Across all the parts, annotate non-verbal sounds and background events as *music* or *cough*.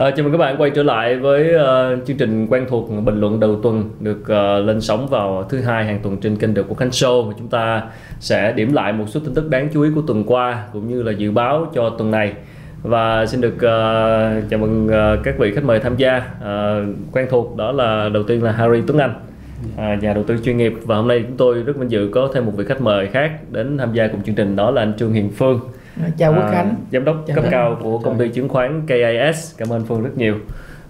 À, chào mừng các bạn quay trở lại với uh, chương trình quen thuộc bình luận đầu tuần được uh, lên sóng vào thứ hai hàng tuần trên kênh The Quốc Khánh Show. Chúng ta sẽ điểm lại một số tin tức đáng chú ý của tuần qua cũng như là dự báo cho tuần này. Và xin được uh, chào mừng uh, các vị khách mời tham gia uh, quen thuộc đó là đầu tiên là Harry Tuấn Anh. À, nhà đầu tư chuyên nghiệp và hôm nay chúng tôi rất vinh dự có thêm một vị khách mời khác đến tham gia cùng chương trình đó là anh Trương Hiền Phương chào Quốc Khánh. à, giám đốc chào cấp chào. cao của công ty chứng khoán KIS cảm ơn Phương rất nhiều.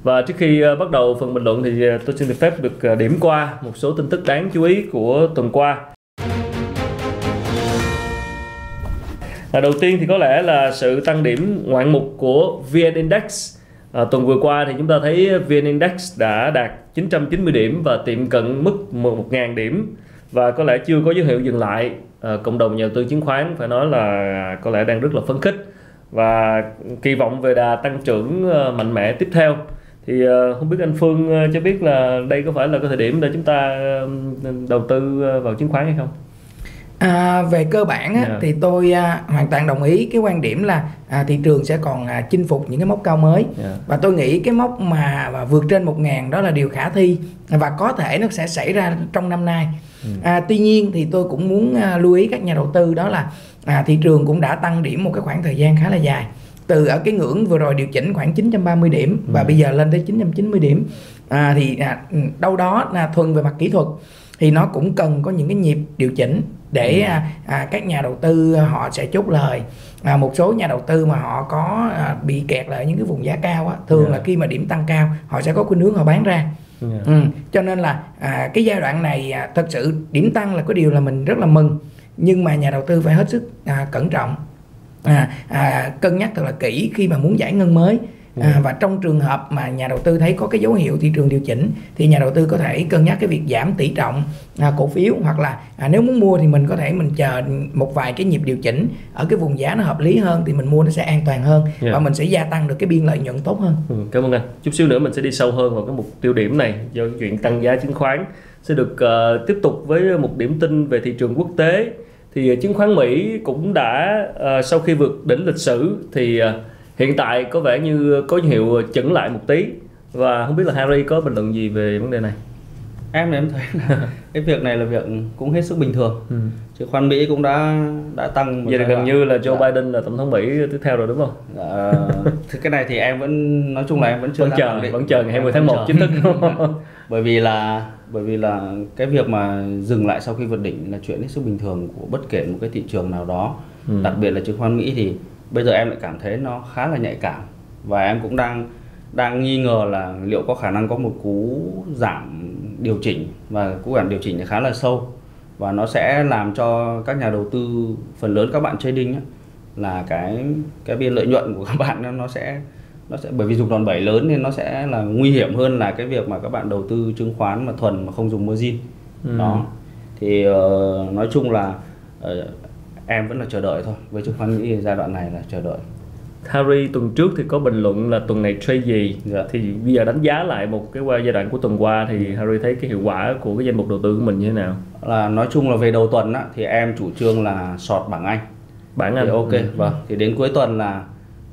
Và trước khi uh, bắt đầu phần bình luận thì uh, tôi xin được phép được uh, điểm qua một số tin tức đáng chú ý của tuần qua. À, đầu tiên thì có lẽ là sự tăng điểm ngoạn mục của VN Index. À, tuần vừa qua thì chúng ta thấy VN Index đã đạt 990 điểm và tiệm cận mức 1.000 điểm. Và có lẽ chưa có dấu hiệu dừng lại. à, cộng đồng nhà đầu tư chứng khoán phải nói là có lẽ đang rất là phấn khích và kỳ vọng về đà tăng trưởng ờ, mạnh mẽ tiếp theo thì uh, không biết anh Phương cho biết là đây có phải là cái thời điểm để chúng ta đầu tư vào chứng khoán hay không? À, về cơ bản á, yeah. Dạ. thì tôi à, hoàn toàn đồng ý cái quan điểm là à, thị trường sẽ còn à, chinh phục những cái mốc cao mới yeah. Dạ. và tôi nghĩ cái mốc mà, mà vượt trên một ngàn đó là điều khả thi và có thể nó sẽ xảy ra trong năm nay. À, tuy nhiên thì tôi cũng muốn à, lưu ý các nhà đầu tư đó là à, thị trường cũng đã tăng điểm một cái khoảng thời gian khá là dài từ ở cái ngưỡng vừa rồi điều chỉnh khoảng 930 điểm ừ. và bây giờ lên tới 990 điểm à, thì à, đâu đó là thuần về mặt kỹ thuật thì nó cũng cần có những cái nhịp điều chỉnh để ừ. à, à, các nhà đầu tư họ sẽ chốt lời à, một số nhà đầu tư mà họ có à, bị kẹt lại những cái vùng giá cao á, thường yeah. là khi mà điểm tăng cao họ sẽ có khuynh hướng họ bán ra yeah. ừ, cho nên là à, cái giai đoạn này à, thật sự điểm tăng là có điều là mình rất là mừng nhưng mà nhà đầu tư phải hết sức à, cẩn trọng à, à, cân nhắc thật là kỹ khi mà muốn giải ngân mới À, ừ. và trong trường hợp mà nhà đầu tư thấy có cái dấu hiệu thị trường điều chỉnh thì nhà đầu tư có thể cân nhắc cái việc giảm tỷ trọng à, cổ phiếu hoặc là à, nếu muốn mua thì mình có thể mình chờ một vài cái nhịp điều chỉnh ở cái vùng giá nó hợp lý hơn thì mình mua nó sẽ an toàn hơn yeah. Dạ. và mình sẽ gia tăng được cái biên lợi nhuận tốt hơn. Ừ, cảm ơn anh. Chút xíu nữa mình sẽ đi sâu hơn vào cái mục tiêu điểm này do chuyện tăng giá chứng khoán sẽ được uh, tiếp tục với một điểm tin về thị trường quốc tế thì chứng khoán Mỹ cũng đã uh, sau khi vượt đỉnh lịch sử thì uh, hiện tại có vẻ như có hiệu chững lại một tí và không biết là Harry có bình luận gì về vấn đề này em thì em thấy là *laughs* cái việc này là việc cũng hết sức bình thường ừ. chứng khoán Mỹ cũng đã đã tăng vậy là gần như là Joe dạ. Biden là tổng thống Mỹ tiếp theo rồi đúng không? Dạ, thì cái này thì em vẫn nói chung là em vẫn chưa vẫn chờ vẫn chờ ngày 20 tháng 1 chính thức *laughs* bởi vì là bởi vì là cái việc mà dừng lại sau khi vượt đỉnh là chuyện hết sức bình thường của bất kể một cái thị trường nào đó ừ. đặc biệt là chứng khoán Mỹ thì bây giờ em lại cảm thấy nó khá là nhạy cảm. Và em cũng đang đang nghi ngờ là liệu có khả năng có một cú giảm điều chỉnh. Và cú giảm điều chỉnh khá là sâu. Và nó sẽ làm cho các nhà đầu tư phần lớn các bạn trading ấy, là cái cái biên lợi nhuận của các bạn nó sẽ nó sẽ bởi vì dùng đòn bẩy lớn nên nó sẽ là nguy hiểm hơn là cái việc mà các bạn đầu tư chứng khoán mà thuần mà không dùng margin. Ừ. đó. Thì uh, nói chung là uh, em vẫn là chờ đợi thôi. Với chứng khoán Mỹ giai đoạn này là chờ đợi. Harry tuần trước thì có bình luận là tuần này trade gì? Dạ. thì bây giờ đánh giá lại một cái qua giai đoạn của tuần qua thì ừ. Harry thấy cái hiệu quả của cái danh mục đầu tư của mình như thế nào? Là nói chung là về đầu tuần á, thì em chủ trương là sọt bảng Anh. Bảng Anh. Thì ok ừ. vâng. Thì đến cuối tuần là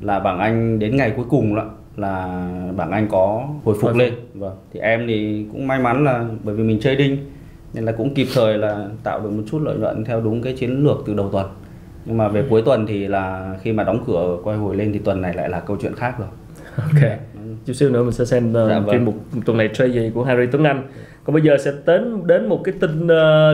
là bảng Anh đến ngày cuối cùng đó, là bảng Anh có hồi phục. lên. Vâng. Thì em thì cũng may mắn là bởi vì mình trading nên là cũng kịp thời là tạo được một chút lợi nhuận theo đúng cái chiến lược từ đầu tuần. Nhưng mà về cuối tuần thì là khi mà đóng cửa quay hồi lên thì tuần này lại là câu chuyện khác rồi. Ok. Chút xíu nữa mình sẽ xem uh, dạ, vâng. chuyên mục tuần này trade gì của Harry Tuấn Anh. Còn bây giờ sẽ đến đến một cái tin uh,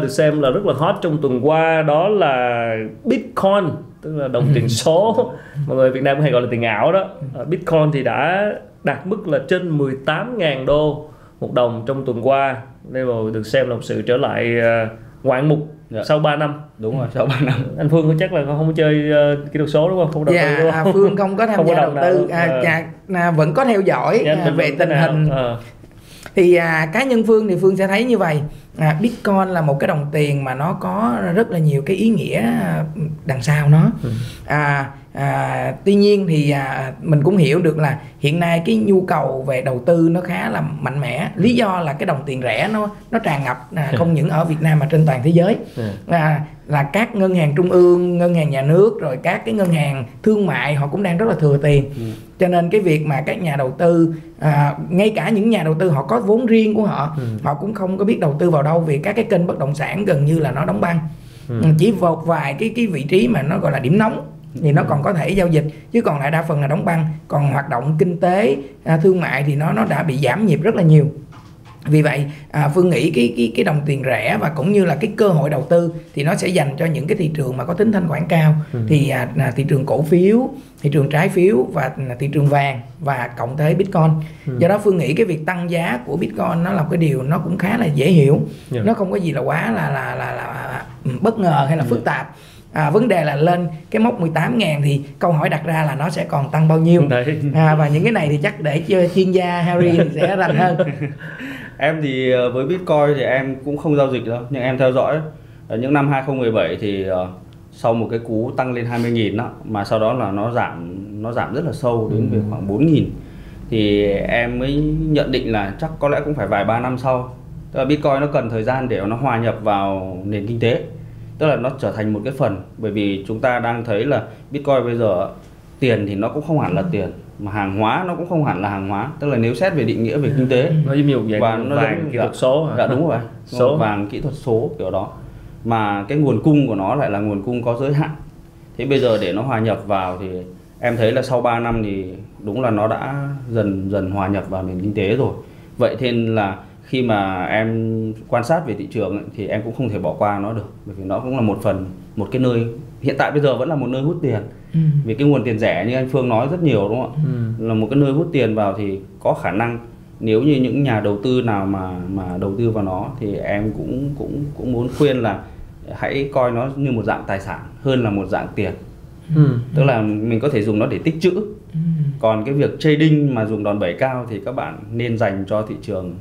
được xem là rất là hot trong tuần qua đó là Bitcoin tức là đồng tiền *laughs* số. Mọi người Việt Nam hay gọi là tiền ảo đó. Uh, Bitcoin thì đã đạt mức là trên 18.000 đô một đồng trong tuần qua level được xem là một sự trở lại uh, ngoạn mục dạ. sau 3 năm. Đúng rồi sau 3 năm. *laughs* Anh Phương có chắc là không có chơi uh, kỹ thuật số đúng không? Không đầu dạ, tư đúng không? Phương không có *laughs* tham không gia đầu tư à, à, à, vẫn có theo dõi dạ, à, về tình hình. À. thì à, cá nhân Phương thì Phương sẽ thấy như vậy à, Bitcoin là một cái đồng tiền mà nó có rất là nhiều cái ý nghĩa đằng sau nó. Ừ. à, à, tuy nhiên thì à, mình cũng hiểu được là hiện nay cái nhu cầu về đầu tư nó khá là mạnh mẽ. Lý do là cái đồng tiền rẻ nó nó tràn ngập à, không những ở Việt Nam mà trên toàn thế giới. Ừ. à, là các ngân hàng trung ương ngân hàng nhà nước rồi các cái ngân hàng thương mại họ cũng đang rất là thừa tiền ừ. cho nên cái việc mà các nhà đầu tư à, ngay cả những nhà đầu tư họ có vốn riêng của họ ừ. họ cũng không có biết đầu tư vào đâu vì các cái kênh bất động sản gần như là nó đóng băng ừ. ừ chỉ một vài cái cái vị trí mà nó gọi là điểm nóng thì nó còn có thể giao dịch chứ còn lại đa phần là đóng băng còn hoạt động kinh tế à, thương mại thì nó nó đã bị giảm nhịp rất là nhiều vì vậy à, phương nghĩ cái cái cái đồng tiền rẻ và cũng như là cái cơ hội đầu tư thì nó sẽ dành cho những cái thị trường mà có tính thanh khoản cao ừ. thì à, thị trường cổ phiếu thị trường trái phiếu và thị trường vàng và cộng tới bitcoin ừ. do đó phương nghĩ cái việc tăng giá của bitcoin nó là cái điều nó cũng khá là dễ hiểu yeah. Dạ. nó không có gì là quá là là là, là bất ngờ hay là phức yeah. tạp à, vấn đề là lên cái mốc 18 ngàn thì câu hỏi đặt ra là nó sẽ còn tăng bao nhiêu à, và những cái này thì chắc để chuyên gia Harry sẽ rành hơn *laughs* em thì ờ, với Bitcoin thì em cũng không giao dịch đâu nhưng em theo dõi. Ở những năm 2017 thì uh, sau một cái cú tăng lên 20.000 đó mà sau đó là nó giảm nó giảm rất là sâu đến về ừ. khoảng 4.000 thì em mới nhận định là chắc có lẽ cũng phải vài ba năm sau. Tức là Bitcoin nó cần thời gian để nó hòa nhập vào nền kinh tế. Tức là nó trở thành một cái phần bởi vì chúng ta đang thấy là Bitcoin bây giờ tiền thì nó cũng không hẳn là tiền mà hàng hóa nó cũng không hẳn là hàng hóa. Tức là nếu xét về định nghĩa về kinh tế nó giống như một dạng và nó vàng giống, kỹ thuật số hả? dạ đúng rồi. *laughs* Số. Vàng kỹ thuật số kiểu đó. Mà cái nguồn cung của nó lại là nguồn cung có giới hạn. Thế bây giờ để nó hòa nhập vào thì em thấy là sau 3 năm thì đúng là nó đã dần dần hòa nhập vào nền kinh tế rồi. Vậy nên là khi mà em quan sát về thị trường ấy, thì em cũng không thể bỏ qua nó được. Bởi vì nó cũng là một phần một cái nơi hiện tại bây giờ vẫn là một nơi hút tiền ừ. vì cái nguồn tiền rẻ như anh Phương nói rất nhiều đúng không ạ ừ. là một cái nơi hút tiền vào thì có khả năng nếu như những nhà đầu tư nào mà mà đầu tư vào nó thì em cũng cũng cũng muốn khuyên là hãy coi nó như một dạng tài sản hơn là một dạng tiền ừ. tức là mình có thể dùng nó để tích trữ ừ. còn cái việc trading mà dùng đòn bẩy cao thì các bạn nên dành cho thị trường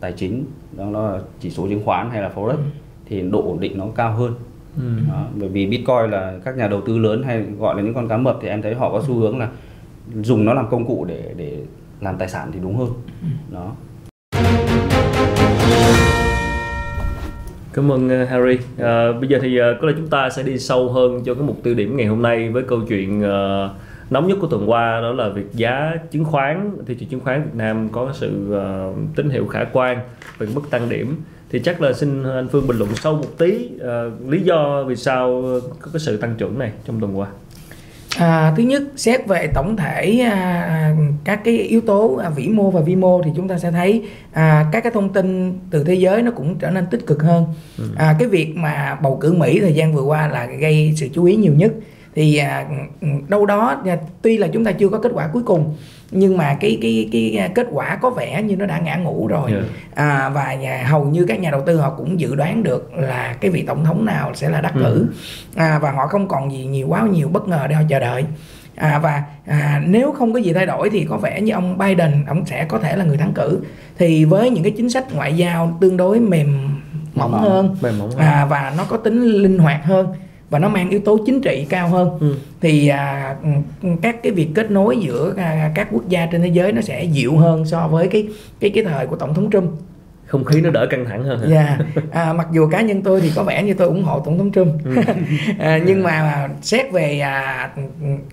tài chính đó là chỉ số chứng khoán hay là forex ừ. thì độ ổn định nó cao hơn ừ. đó, bởi vì bitcoin là các nhà đầu tư lớn hay gọi là những con cá mập thì em thấy họ có xu hướng là dùng nó làm công cụ để để làm tài sản thì đúng hơn ừ. đó Cảm ơn uh, Harry. À, bây giờ thì uh, có lẽ chúng ta sẽ đi sâu hơn cho cái mục tiêu điểm ngày hôm nay với câu chuyện uh, nóng nhất của tuần qua đó là việc giá chứng khoán thị trường chứng khoán Việt Nam có sự uh, tín hiệu khả quan về mức tăng điểm thì chắc là xin anh Phương bình luận sâu một tí uh, lý do vì sao có cái sự tăng trưởng này trong tuần qua. À, thứ nhất xét về tổng thể à, các cái yếu tố à, vĩ mô và vi mô thì chúng ta sẽ thấy à, các cái thông tin từ thế giới nó cũng trở nên tích cực hơn. Ừ. À, cái việc mà bầu cử Mỹ thời gian vừa qua là gây sự chú ý nhiều nhất thì à, đâu đó à, tuy là chúng ta chưa có kết quả cuối cùng nhưng mà cái cái cái kết quả có vẻ như nó đã ngã ngủ rồi yeah. à, và nhà, hầu như các nhà đầu tư họ cũng dự đoán được là cái vị tổng thống nào sẽ là đắc cử ừ. à, và họ không còn gì nhiều quá nhiều bất ngờ để họ chờ đợi à, và à, nếu không có gì thay đổi thì có vẻ như ông Biden ông sẽ có thể là người thắng cử thì với những cái chính sách ngoại giao tương đối mềm mỏng hơn, mềm mỏng hơn. À, và nó có tính linh hoạt hơn và nó mang yếu tố chính trị cao hơn ừ. thì à, ừ, các cái việc kết nối giữa à, các quốc gia trên thế giới nó sẽ dịu hơn so với cái cái cái thời của tổng thống Trump không khí nó đỡ căng thẳng hơn dạ yeah. à, mặc dù cá nhân tôi thì có vẻ như tôi ủng hộ tổng thống trump ừ. *laughs* à, nhưng mà xét về à,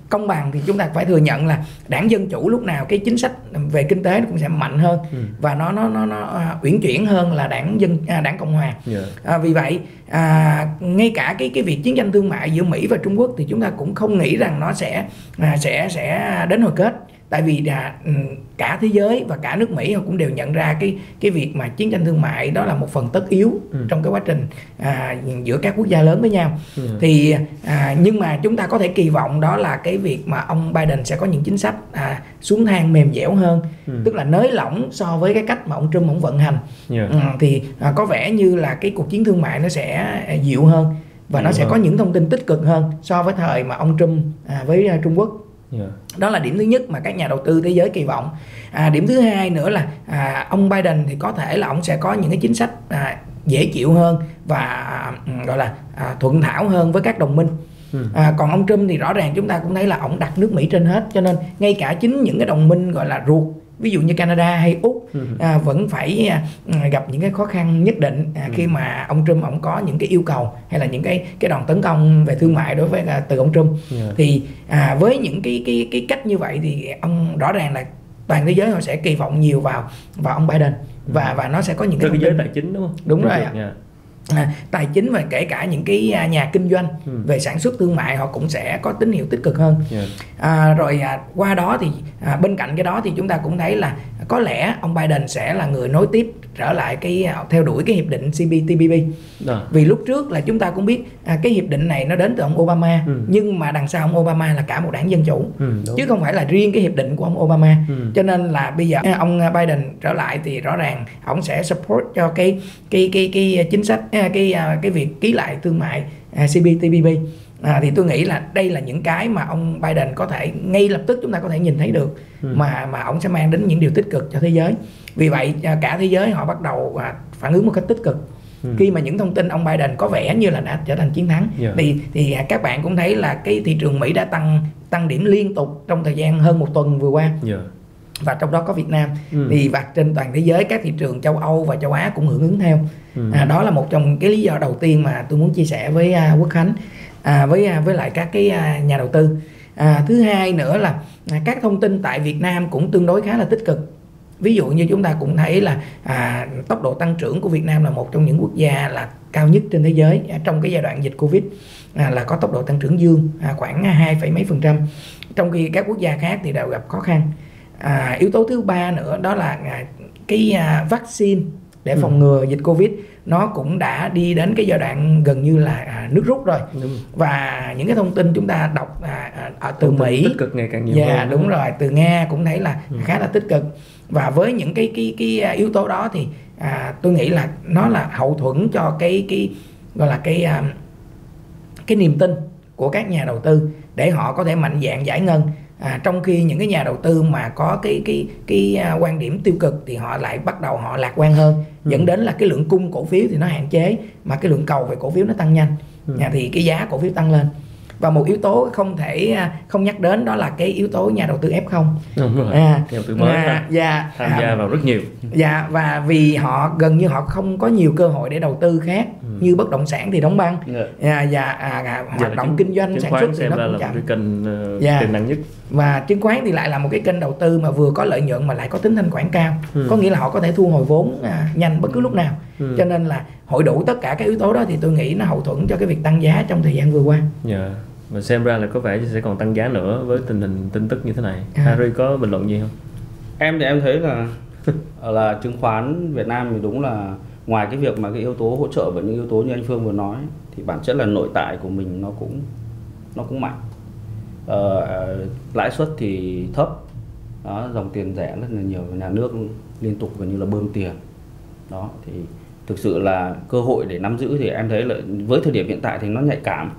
công bằng thì chúng ta phải thừa nhận là đảng dân chủ lúc nào cái chính sách về kinh tế nó cũng sẽ mạnh hơn ừ. và nó nó nó nó à, uyển chuyển hơn là đảng dân à, đảng cộng hòa. Dạ. à, vì vậy à, ngay cả cái cái việc chiến tranh thương mại giữa mỹ và trung quốc thì chúng ta cũng không nghĩ rằng nó sẽ à, sẽ sẽ đến hồi kết tại vì ừ, cả thế giới và cả nước Mỹ họ cũng đều nhận ra cái cái việc mà chiến tranh thương mại đó là một phần tất yếu ừ. trong cái quá trình à, giữa các quốc gia lớn với nhau ừ. thì à, nhưng mà chúng ta có thể kỳ vọng đó là cái việc mà ông Biden sẽ có những chính sách à, xuống thang mềm dẻo hơn ừ. tức là nới lỏng so với cái cách mà ông Trump ông vận hành yeah. ừ, thì à, có vẻ như là cái cuộc chiến thương mại nó sẽ à, dịu hơn và nó sẽ có những thông tin tích cực hơn so với thời mà ông Trump à, với à, Trung Quốc Yeah. đó là điểm thứ nhất mà các nhà đầu tư thế giới kỳ vọng à, điểm thứ hai nữa là à, ông Biden thì có thể là ông sẽ có những cái chính sách à, dễ chịu hơn và à, gọi là à, thuận thảo hơn với các đồng minh ừ. À, còn ông Trump thì rõ ràng chúng ta cũng thấy là ông đặt nước Mỹ trên hết cho nên ngay cả chính những cái đồng minh gọi là ruột ví dụ như Canada hay úc ừ. à, vẫn phải à, gặp những cái khó khăn nhất định à, khi ừ. mà ông Trump ông có những cái yêu cầu hay là những cái cái đòn tấn công về thương mại đối với à, từ ông Trump yeah. thì à, với những cái cái cái cách như vậy thì ông rõ ràng là toàn thế giới họ sẽ kỳ vọng nhiều vào vào ông Biden và và nó sẽ có những cái, cái giới tài chính đúng không đúng rồi ạ à, tài chính và kể cả những cái à, nhà kinh doanh ừ. về sản xuất thương mại họ cũng sẽ có tín hiệu tích cực hơn yeah. à, rồi à, qua đó thì à, bên cạnh cái đó thì chúng ta cũng thấy là có lẽ ông Biden sẽ là người nối tiếp trở lại cái à, theo đuổi cái hiệp định CPTPP à. vì lúc trước là chúng ta cũng biết à, cái hiệp định này nó đến từ ông Obama ừ. nhưng mà đằng sau ông Obama là cả một đảng dân chủ ừ, chứ không phải là riêng cái hiệp định của ông Obama ừ. cho nên là bây giờ ông Biden trở lại thì rõ ràng ông sẽ support cho cái cái cái cái chính sách cái à, cái việc ký lại thương mại à, CPTPP à, thì tôi nghĩ là đây là những cái mà ông Biden có thể ngay lập tức chúng ta có thể nhìn thấy được ừ. mà mà ông sẽ mang đến những điều tích cực cho thế giới vì vậy à, cả thế giới họ bắt đầu à, phản ứng một cách tích cực ừ. khi mà những thông tin ông Biden có vẻ như là đã trở thành chiến thắng yeah. Dạ. thì thì các bạn cũng thấy là cái thị trường Mỹ đã tăng tăng điểm liên tục trong thời gian hơn một tuần vừa qua yeah dạ. Và trong đó có Việt Nam. Ừ. thì và trên toàn thế giới các thị trường châu Âu và châu Á cũng hưởng ứng theo. Ừ. à, đó là một trong cái lý do đầu tiên mà tôi muốn chia sẻ với uh, Quốc Khánh à, với à, với lại các cái à, nhà đầu tư. À, thứ hai nữa là à, các thông tin tại Việt Nam cũng tương đối khá là tích cực. Ví dụ như chúng ta cũng thấy là à, tốc độ tăng trưởng của Việt Nam là một trong những quốc gia là cao nhất trên thế giới à, trong cái giai đoạn dịch Covid à, là có tốc độ tăng trưởng dương à, khoảng hai phẩy mấy phần trăm. Trong khi các quốc gia khác thì đều gặp khó khăn à, yếu tố thứ ba nữa đó là à, cái à, vaccine để ừ. phòng ngừa dịch Covid nó cũng đã đi đến cái giai đoạn gần như là à, nước rút rồi đúng. và những cái thông tin chúng ta đọc à, à, từ thông Mỹ tích cực ngày càng nhiều dạ, hơn đúng rồi từ Nga cũng thấy là ừ. khá là tích cực và với những cái cái cái à, yếu tố đó thì à, tôi nghĩ là nó là hậu thuẫn cho cái cái gọi là cái à, cái niềm tin của các nhà đầu tư để họ có thể mạnh dạng giải ngân à, trong khi những cái nhà đầu tư mà có cái cái cái uh, quan điểm tiêu cực thì họ lại bắt đầu họ lạc quan hơn ừ. dẫn đến là cái lượng cung cổ phiếu thì nó hạn chế mà cái lượng cầu về cổ phiếu nó tăng nhanh ừ. à, thì cái giá cổ phiếu tăng lên và một yếu tố không thể à, không nhắc đến đó là cái yếu tố nhà đầu tư F0 đúng rồi à, nhà đầu tư mới à, dạ, tham gia à, vào rất nhiều dạ và vì họ gần như họ không có nhiều cơ hội để đầu tư khác ừ. như bất động sản thì đóng băng. Dạ. à, và à, à, hoạt động kinh doanh sản xuất thì nó cũng chậm cái kênh uh, dạ. tiềm năng nhất và chứng khoán thì lại là một cái kênh đầu tư mà vừa có lợi nhuận mà lại có tính thanh khoản cao ừ. có nghĩa là họ có thể thu hồi vốn à, nhanh bất cứ lúc nào ừ. cho nên là hội đủ tất cả các yếu tố đó thì tôi nghĩ nó hậu thuẫn cho cái việc tăng giá trong thời gian vừa qua. Yeah. Dạ mà xem ra là có vẻ sẽ còn tăng giá nữa với tình hình tin tức như thế này à. Harry có bình luận gì không em thì em thấy là *laughs* là chứng khoán Việt Nam thì đúng là ngoài cái việc mà cái yếu tố hỗ trợ và những yếu tố như anh Phương vừa nói thì bản chất là nội tại của mình nó cũng nó cũng mạnh uh, lãi suất thì thấp. Đó, dòng tiền rẻ rất là nhiều nhà nước liên tục gần như là bơm tiền. Đó thì thực sự là cơ hội để nắm giữ thì em thấy là với thời điểm hiện tại thì nó nhạy cảm.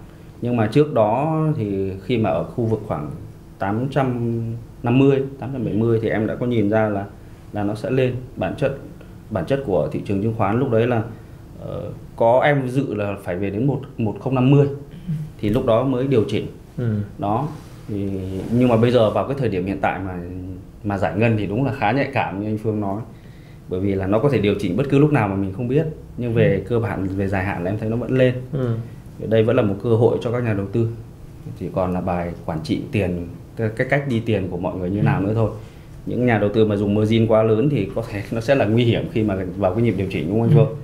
Nhưng mà trước đó thì khi mà ở khu vực khoảng 850 870 thì em đã có nhìn ra là là nó sẽ lên. Bản chất bản chất của thị trường chứng khoán lúc đấy là uh, có em dự là phải về đến một 1050 thì lúc đó mới điều chỉnh ừ. đó thì nhưng mà bây giờ vào cái thời điểm hiện tại mà mà giải ngân thì đúng là khá nhạy cảm như anh Phương nói. Bởi vì là nó có thể điều chỉnh bất cứ lúc nào mà mình không biết nhưng về ừ. cơ bản về dài hạn là em thấy nó vẫn lên. Ừ. Đây vẫn là một cơ hội cho các nhà đầu tư. Chỉ còn là bài quản trị tiền cái cách đi tiền của mọi người như nào nữa thôi. Những nhà đầu tư mà dùng margin quá lớn thì có thể *laughs* nó sẽ là nguy hiểm khi mà vào cái nhịp điều chỉnh đúng không anh Phương?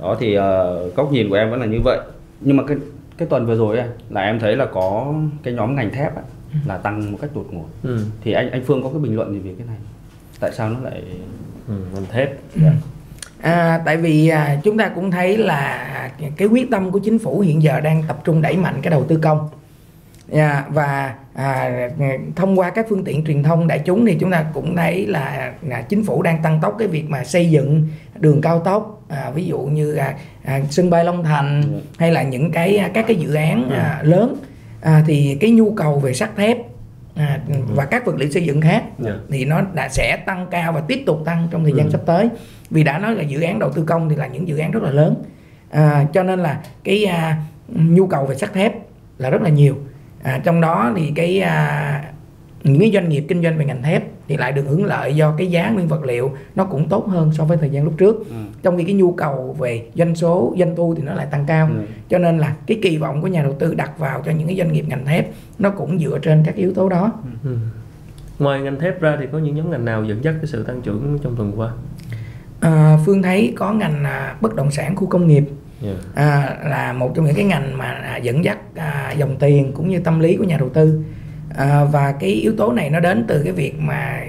Đó thì uh, góc nhìn của em vẫn là như vậy. Nhưng mà cái cái tuần vừa rồi ấy, là em thấy là có cái nhóm ngành thép ấy, là tăng một cách đột ngột ừ. thì anh anh Phương có cái bình luận gì về cái này? Tại sao nó lại ừ, ngành thép. Yeah. Dạ. À, tại vì à, chúng ta cũng thấy là cái quyết tâm của chính phủ hiện giờ đang tập trung đẩy mạnh cái đầu tư công. À, và à, thông qua các phương tiện truyền thông đại chúng thì chúng ta cũng thấy là, là chính phủ đang tăng tốc cái việc mà xây dựng đường cao tốc à, ví dụ như à, à, sân bay Long Thành ừ. hay là những cái các cái dự án ừ. à, lớn à, thì cái nhu cầu về sắt thép à, ừ. và các vật liệu xây dựng khác yeah. thì nó đã sẽ tăng cao và tiếp tục tăng trong thời gian ừ. sắp tới vì đã nói là dự án đầu tư công thì là những dự án rất là lớn à, cho nên là cái à, nhu cầu về sắt thép là rất là nhiều à, trong đó thì cái à, những cái doanh nghiệp kinh doanh về ngành thép thì lại được hưởng lợi do cái giá nguyên vật liệu nó cũng tốt hơn so với thời gian lúc trước ừ. trong khi cái nhu cầu về doanh số doanh thu thì nó lại tăng cao ừ. cho nên là cái kỳ vọng của nhà đầu tư đặt vào cho những cái doanh nghiệp ngành thép nó cũng dựa trên các yếu tố đó ừ. ngoài ngành thép ra thì có những nhóm ngành nào dẫn dắt cái sự tăng trưởng trong tuần qua à, phương thấy có ngành à, bất động sản khu công nghiệp yeah. à, là một trong những cái ngành mà à, dẫn dắt à, dòng tiền cũng như tâm lý của nhà đầu tư à, và cái yếu tố này nó đến từ cái việc mà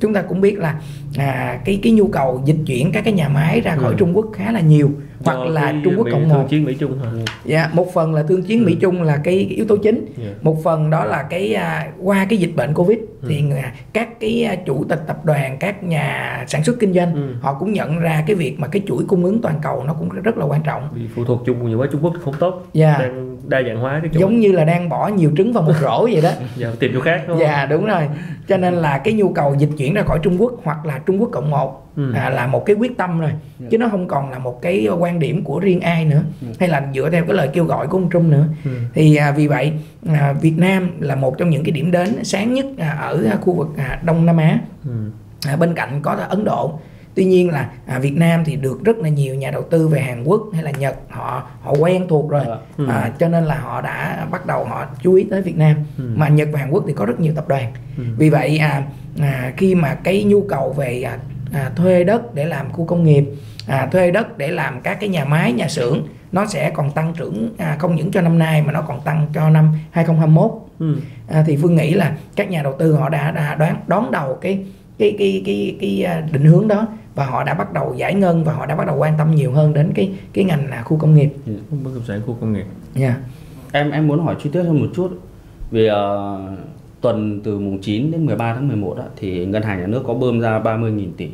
chúng ta cũng biết là à, cái cái nhu cầu dịch chuyển các cái nhà máy ra khỏi ừ. Trung Quốc khá là nhiều hoặc là Trung Quốc cộng một chiến Mỹ Trung hả? Dạ, một phần là thương chiến ừ. Mỹ Trung là cái, cái yếu tố chính. Yeah. Dạ. Một phần đó là cái à, qua cái dịch bệnh Covid ừ. thì các cái à, chủ tịch tập đoàn, các nhà sản xuất kinh doanh ừ. họ cũng nhận ra cái việc mà cái chuỗi cung ứng toàn cầu nó cũng rất là quan trọng. Vì phụ thuộc chung nhiều quá Trung Quốc không tốt. Dạ. Đang đa dạng hóa cái chỗ giống như là đang bỏ nhiều trứng vào một rổ vậy đó *laughs* giờ tìm chỗ khác đúng không? dạ đúng rồi cho nên là cái nhu cầu dịch chuyển ra khỏi Trung Quốc hoặc là Trung Quốc cộng một ừ. à, là một cái quyết tâm rồi ừ. chứ nó không còn là một cái quan điểm của riêng ai nữa ừ. hay là dựa theo cái lời kêu gọi của ông Trung nữa ừ. thì à, vì vậy à, Việt Nam là một trong những cái điểm đến sáng nhất à, ở khu vực à, Đông Nam Á ừ. à, bên cạnh có Ấn Độ tuy nhiên là à, Việt Nam thì được rất là nhiều nhà đầu tư về Hàn Quốc hay là Nhật họ họ quen thuộc rồi ừ. à, cho nên là họ đã bắt đầu họ chú ý tới Việt Nam ừ. mà Nhật và Hàn Quốc thì có rất nhiều tập đoàn ừ. vì vậy à, à, khi mà cái nhu cầu về à, à, thuê đất để làm khu công nghiệp à, thuê đất để làm các cái nhà máy nhà xưởng nó sẽ còn tăng trưởng à, không những cho năm nay mà nó còn tăng cho năm 2021 ừ. à, thì Phương nghĩ là các nhà đầu tư họ đã, đã đoán đón đầu cái cái cái cái cái à, định hướng đó và họ đã bắt đầu giải ngân và họ đã bắt đầu quan tâm nhiều hơn đến cái cái ngành là khu công nghiệp bất động sản khu công nghiệp yeah. Dạ. em em muốn hỏi chi tiết hơn một chút về uh, tuần từ mùng 9 đến 13 tháng 11 đó, thì ngân hàng nhà nước có bơm ra 30.000 tỷ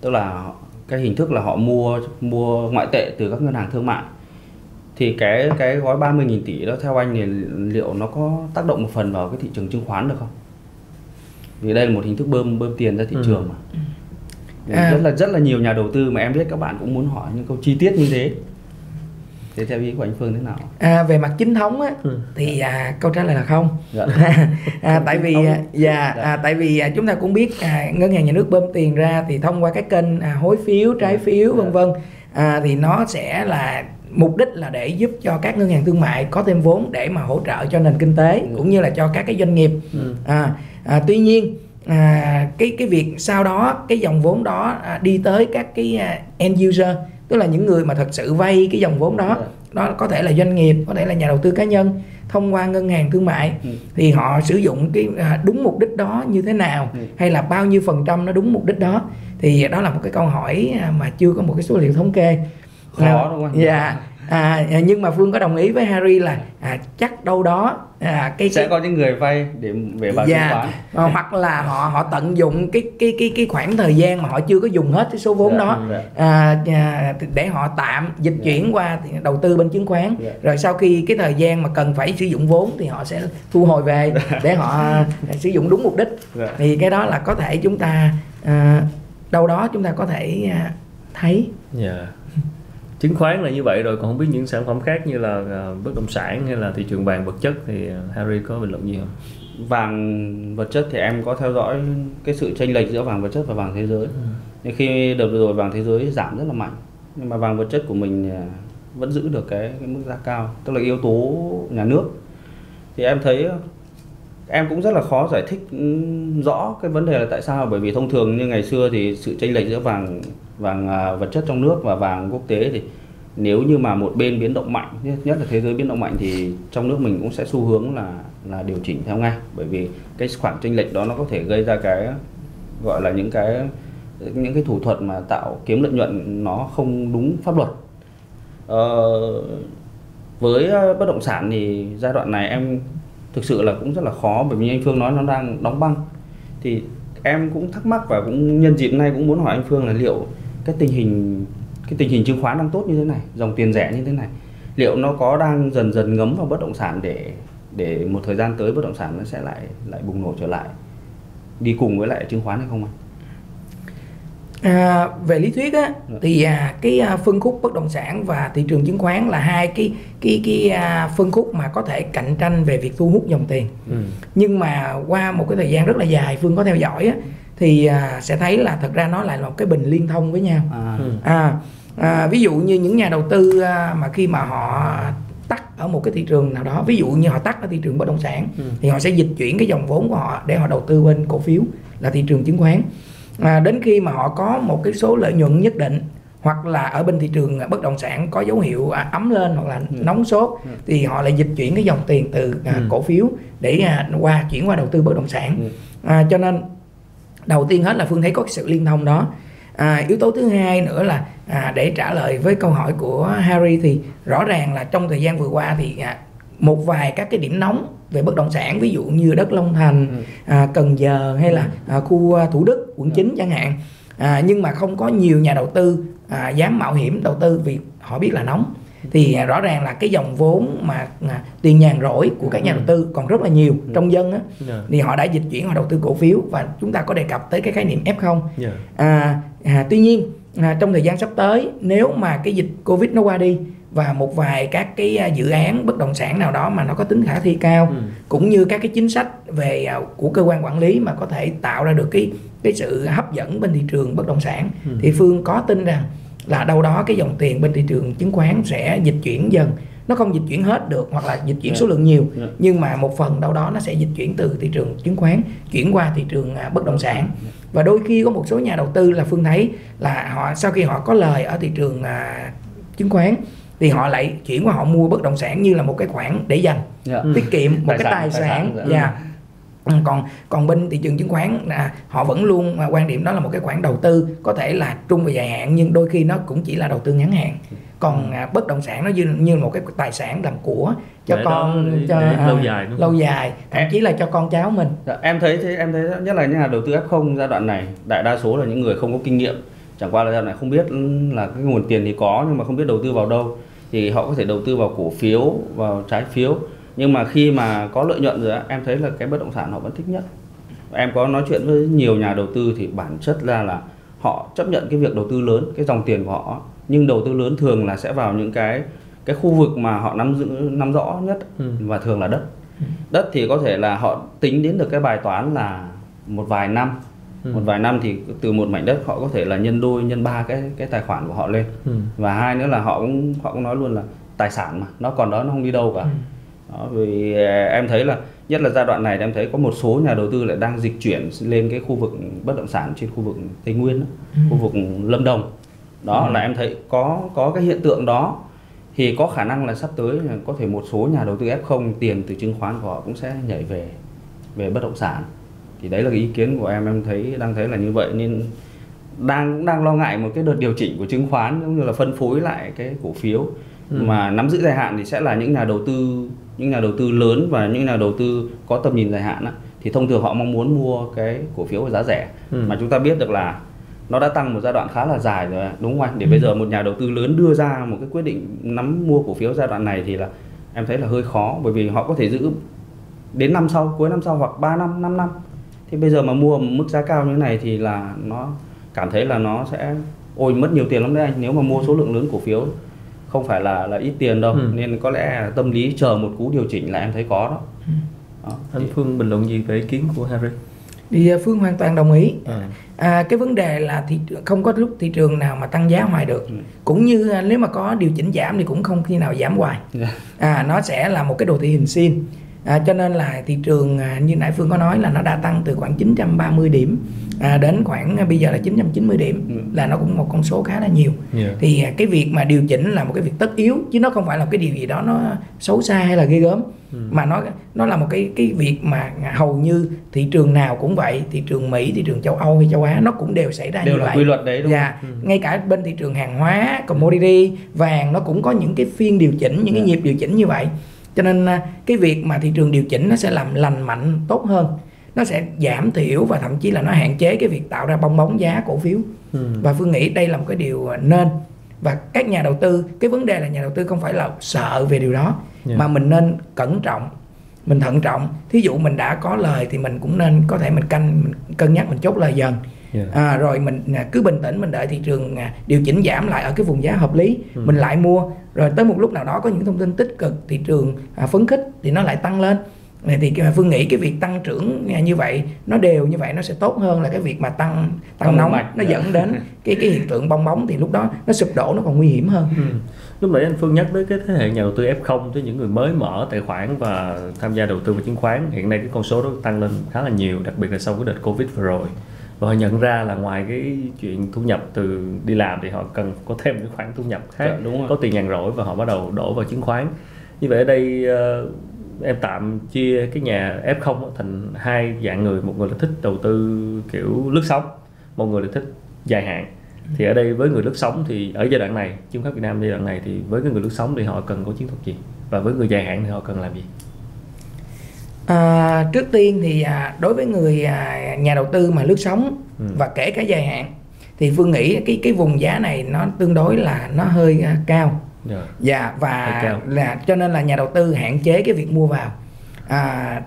tức là cái hình thức là họ mua mua ngoại tệ từ các ngân hàng thương mại thì cái cái gói 30.000 tỷ đó theo anh thì liệu nó có tác động một phần vào cái thị trường chứng khoán được không? Vì đây là một hình thức bơm bơm tiền ra thị ừ. trường mà. Ừ à. rất là rất là nhiều nhà đầu tư mà em biết các bạn cũng muốn hỏi những câu chi tiết như thế thế theo ý của anh Phương thế nào? À, về mặt chính thống á, ừ. thì à, câu trả lời là không. Dạ. *laughs* à, tại vì à, dạ, à, tại vì à, chúng ta cũng biết à, ngân hàng nhà nước bơm tiền ra thì thông qua các kênh à, hối phiếu, trái dạ. phiếu vân vân à, thì nó sẽ là mục đích là để giúp cho các ngân hàng thương mại có thêm vốn để mà hỗ trợ cho nền kinh tế ừ. cũng như là cho các cái doanh nghiệp. Ừ. À, à, tuy nhiên à, cái cái việc sau đó cái dòng vốn đó à, đi tới các cái à, end user tức là những người mà thật sự vay cái dòng vốn đó đó có thể là doanh nghiệp có thể là nhà đầu tư cá nhân thông qua ngân hàng thương mại ừ. thì họ sử dụng cái à, đúng mục đích đó như thế nào ừ. hay là bao nhiêu phần trăm nó đúng mục đích đó thì đó là một cái câu hỏi à, mà chưa có một cái số liệu thống kê khó đúng không? Dạ à, nhưng mà phương có đồng ý với harry là à, chắc đâu đó à, cái sẽ có những người vay để về vào dạ, chứng khoán à, hoặc là họ họ tận dụng cái cái cái cái khoảng thời gian mà họ chưa có dùng hết cái số vốn dạ, đó dạ. À, à, để họ tạm dịch dạ. chuyển qua đầu tư bên chứng khoán dạ. rồi sau khi cái thời gian mà cần phải sử dụng vốn thì họ sẽ thu hồi về dạ. để họ à, *laughs* sử dụng đúng mục đích dạ. thì cái đó là có thể chúng ta à, đâu đó chúng ta có thể à, thấy yeah dạ chứng khoán là như vậy rồi còn không biết những sản phẩm khác như là à, bất động sản hay là thị trường vàng vật chất thì à, Harry có bình luận gì không? Vàng vật chất thì em có theo dõi cái sự chênh lệch giữa vàng vật chất và vàng thế giới. Ừ. Nhưng khi đợt vừa rồi vàng thế giới giảm rất là mạnh nhưng mà vàng vật chất của mình à, vẫn giữ được cái, cái mức giá cao tức là yếu tố nhà nước thì em thấy em cũng rất là khó giải thích ừ, rõ cái vấn đề là tại sao bởi vì thông thường như ngày xưa thì sự chênh lệch giữa vàng vàng à, vật chất trong nước và vàng quốc tế thì nếu như mà một bên biến động mạnh nhất là thế giới biến động mạnh thì trong nước mình cũng sẽ xu hướng là là điều chỉnh theo ngay bởi vì cái khoảng chênh lệch đó nó có thể gây ra cái gọi là những cái những cái thủ thuật mà tạo kiếm lợi nhuận nó không đúng pháp luật. Ờ, với à, bất động sản thì giai đoạn này em thực sự là cũng rất là khó bởi vì anh Phương nói nó đang đóng băng. Thì em cũng thắc mắc và cũng nhân dịp này cũng muốn hỏi anh Phương là liệu cái tình hình cái tình hình chứng khoán đang tốt như thế này dòng tiền rẻ như thế này liệu nó có đang dần dần ngấm vào bất động sản để để một thời gian tới bất động sản nó sẽ lại lại bùng nổ trở lại đi cùng với lại chứng khoán hay không anh? À, về lý thuyết á dạ. thì à, cái à, phân khúc bất động sản và thị trường chứng khoán là hai cái cái cái à, phân khúc mà có thể cạnh tranh về việc thu hút dòng tiền. Ừ. Nhưng mà qua một cái thời gian rất là dài Phương có theo dõi á thì à, sẽ thấy là thật ra nó lại là một cái bình liên thông với nhau. À, ừ. à, à ví dụ như những nhà đầu tư à, mà khi mà họ tắt ở một cái thị trường nào đó ví dụ như họ tắt ở thị trường bất động sản ừ. thì họ sẽ dịch chuyển cái dòng vốn của họ để họ đầu tư bên cổ phiếu là thị trường chứng khoán à, đến khi mà họ có một cái số lợi nhuận nhất định hoặc là ở bên thị trường bất động sản có dấu hiệu à, ấm lên hoặc là ừ. nóng sốt ừ. thì họ lại dịch chuyển cái dòng tiền từ à, ừ. cổ phiếu để à, qua chuyển qua đầu tư bất động sản ừ. à, cho nên đầu tiên hết là phương thấy có sự liên thông đó à, yếu tố thứ hai nữa là à, để trả lời với câu hỏi của Harry thì rõ ràng là trong thời gian vừa qua thì à, một vài các cái điểm nóng về bất động sản ví dụ như đất Long Thành, ừ. à, Cần Giờ hay là à, khu à, Thủ Đức, quận 9 ừ. chẳng hạn. À, nhưng mà không có nhiều nhà đầu tư à, dám mạo hiểm đầu tư vì họ biết là nóng thì rõ ràng là cái dòng vốn mà à, tiền nhàn rỗi của các nhà đầu tư còn rất là nhiều ừ. trong dân á yeah. thì họ đã dịch chuyển họ đầu tư cổ phiếu và chúng ta có đề cập tới cái khái niệm F0 yeah. à, à, tuy nhiên à, trong thời gian sắp tới nếu mà cái dịch Covid nó qua đi và một vài các cái à, dự án bất động sản nào đó mà nó có tính khả thi cao ừ. cũng như các cái chính sách về à, của cơ quan quản lý mà có thể tạo ra được cái cái sự hấp dẫn bên thị trường bất động sản ừ. thì Phương có tin rằng là đâu đó cái dòng tiền bên thị trường chứng khoán sẽ dịch chuyển dần. Nó không dịch chuyển hết được hoặc là dịch chuyển số lượng nhiều yeah. nhưng mà một phần đâu đó nó sẽ dịch chuyển từ thị trường chứng khoán chuyển qua thị trường à, bất động sản. Và đôi khi có một số nhà đầu tư là phương thấy là họ sau khi họ có lời ở thị trường à, chứng khoán thì họ lại chuyển qua họ mua bất động sản như là một cái khoản để dành yeah. tiết kiệm một tài cái sản, tài sản, sản. yeah. Ừ. Ừ, còn còn bên thị trường chứng khoán là họ vẫn luôn à, quan điểm đó là một cái khoản đầu tư có thể là trung và dài hạn nhưng đôi khi nó cũng chỉ là đầu tư ngắn hạn. Còn à, bất động sản nó như như một cái tài sản làm của cho để con để, cho để à, lâu dài đúng lâu dài thậm chí là cho con cháu mình. Dạ, em thấy thế em thấy nhất là những nhà đầu tư F0 giai đoạn này đại đa số là những người không có kinh nghiệm. Chẳng qua là giai đoạn này không biết là cái nguồn tiền thì có nhưng mà không biết đầu tư vào đâu. Thì họ có thể đầu tư vào cổ phiếu vào trái phiếu nhưng mà khi mà có lợi nhuận rồi em thấy là cái bất động sản họ vẫn thích nhất em có nói chuyện với nhiều nhà đầu tư thì bản chất ra là họ chấp nhận cái việc đầu tư lớn cái dòng tiền của họ nhưng đầu tư lớn thường là sẽ vào những cái cái khu vực mà họ nắm giữ nắm rõ nhất ừ. và thường là đất ừ. đất thì có thể là họ tính đến được cái bài toán là một vài năm ừ. một vài năm thì từ một mảnh đất họ có thể là nhân đôi nhân ba cái cái tài khoản của họ lên ừ. và hai nữa là họ cũng họ cũng nói luôn là tài sản mà nó còn đó nó không đi đâu cả ừ. Đó, vì à, em thấy là nhất là giai đoạn này em thấy có một số nhà đầu tư lại đang dịch chuyển lên cái khu vực bất động sản trên khu vực tây nguyên đó, ừ. khu vực lâm đồng đó ừ. là em thấy có có cái hiện tượng đó thì có khả năng là sắp tới là có thể một số nhà đầu tư F0 tiền từ chứng khoán của họ cũng sẽ nhảy về về bất động sản thì đấy là cái ý kiến của em em thấy đang thấy là như vậy nên đang đang lo ngại một cái đợt điều chỉnh của chứng khoán cũng như là phân phối lại cái cổ phiếu ừ. mà nắm giữ dài hạn thì sẽ là những nhà đầu tư những nhà đầu tư lớn và những nhà đầu tư có tầm nhìn dài hạn á, thì thông thường họ mong muốn mua cái cổ phiếu với giá rẻ ừ. mà chúng ta biết được là nó đã tăng một giai đoạn khá là dài rồi đúng không anh để ừ. bây giờ một nhà đầu tư lớn đưa ra một cái quyết định nắm mua cổ phiếu giai đoạn này thì là em thấy là hơi khó bởi vì họ có thể giữ đến năm sau cuối năm sau hoặc 3 năm 5 năm thì bây giờ mà mua một mức giá cao như thế này thì là nó cảm thấy là nó sẽ ôi mất nhiều tiền lắm đấy anh nếu mà mua số lượng lớn cổ phiếu không phải là là ít tiền đâu ừ. nên có lẽ tâm lý chờ một cú điều chỉnh là em thấy có đó, ừ. đó. anh Phương bình luận gì về ý kiến của Harry thì à, phương hoàn toàn đồng ý à. À, cái vấn đề là thị không có lúc thị trường nào mà tăng giá hoài được ừ. cũng như à, nếu mà có điều chỉnh giảm thì cũng không khi nào giảm hoài yeah. Dạ. à, nó sẽ là một cái đồ thị hình sin à, cho nên là thị trường à, như nãy phương có nói là nó đã tăng từ khoảng 930 điểm à, đến khoảng à, bây giờ là 990 điểm ừ. là nó cũng một con số khá là nhiều yeah. Thì à, cái việc mà điều chỉnh là một cái việc tất yếu chứ nó không phải là cái điều gì đó nó xấu xa hay là ghê gớm ừ. mà nó nó là một cái cái việc mà hầu như thị trường nào cũng vậy thị trường Mỹ thị trường châu Âu hay châu Á nó cũng đều xảy ra đều như là vậy quy luật đấy đúng dạ, không? Ừ. ngay cả bên thị trường hàng hóa commodity vàng nó cũng có những cái phiên điều chỉnh những yeah. cái dạ. nhịp điều chỉnh như vậy cho nên à, cái việc mà thị trường điều chỉnh nó sẽ làm lành mạnh tốt hơn nó sẽ giảm thiểu và thậm chí là nó hạn chế cái việc tạo ra bong bóng giá cổ phiếu ừ. và phương nghĩ đây là một cái điều nên và các nhà đầu tư cái vấn đề là nhà đầu tư không phải là sợ về điều đó yeah. Mà mình nên cẩn trọng mình thận trọng thí dụ mình đã có lời thì mình cũng nên có thể mình canh mình cân nhắc mình chốt lời dần yeah. à, rồi mình à, cứ bình tĩnh mình đợi thị trường à, điều chỉnh giảm lại ở cái vùng giá hợp lý ừ. mình lại mua rồi tới một lúc nào đó có những thông tin tích cực thị trường à, phấn khích thì nó lại tăng lên thì phương nghĩ cái việc tăng trưởng như vậy nó đều như vậy nó sẽ tốt hơn là cái việc mà tăng tăng nóng mạch. nó dẫn đến *laughs* cái cái hiện tượng bong bóng thì lúc đó nó sụp đổ nó còn nguy hiểm hơn ừ. lúc nãy anh Phương nhắc tới cái thế hệ nhà đầu tư F0 tới những người mới mở tài khoản và tham gia đầu tư vào chứng khoán hiện nay cái con số đó tăng lên khá là nhiều đặc biệt là sau cái đợt Covid vừa rồi và họ nhận ra là ngoài cái chuyện thu nhập từ đi làm thì họ cần có thêm cái khoản thu nhập khác dạ, đúng rồi. có tiền nhàn rỗi và họ bắt đầu đổ vào chứng khoán như vậy ở đây uh, em tạm chia cái nhà F0 thành hai dạng người. Một người là thích đầu tư kiểu lướt sóng một người là thích dài hạn. Thì ở đây với người lướt sóng thì ở giai đoạn này chứng khoán Việt Nam giai đoạn này thì với cái người lướt sóng thì họ cần có chiến thuật gì? Và với người dài hạn thì họ cần làm gì? À, trước tiên thì à, đối với người à, nhà đầu tư mà lướt sóng ừ. và kể cả dài hạn thì phương nghĩ cái cái vùng giá này nó tương đối là nó hơi à, cao yeah. Dạ. dạ và là cho nên là nhà đầu tư hạn chế cái việc mua vào à,